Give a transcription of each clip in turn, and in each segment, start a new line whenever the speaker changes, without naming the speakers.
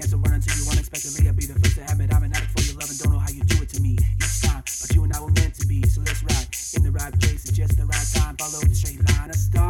chance to run into you unexpectedly. I'll be the first to have it. I'm an addict for your love and don't know how you do it to me each time. But you and I were meant to be, so let's ride in the right place at just the right time. Follow the straight line. of stars.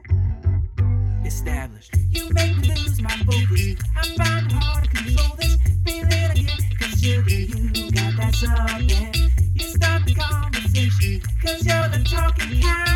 established. You make me lose my focus. I find it hard to control this feeling again. Cause sugar, you got that something. You start the conversation. Cause you're the talking cat.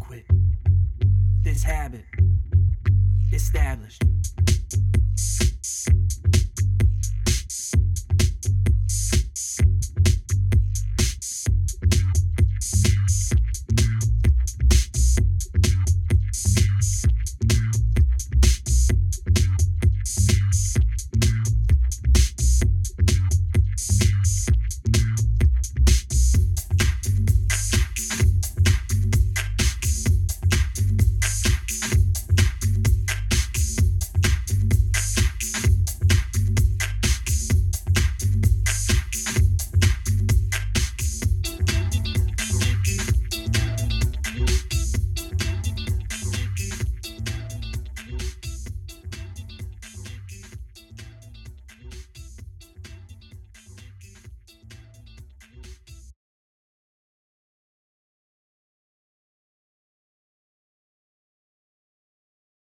quit. This habit established.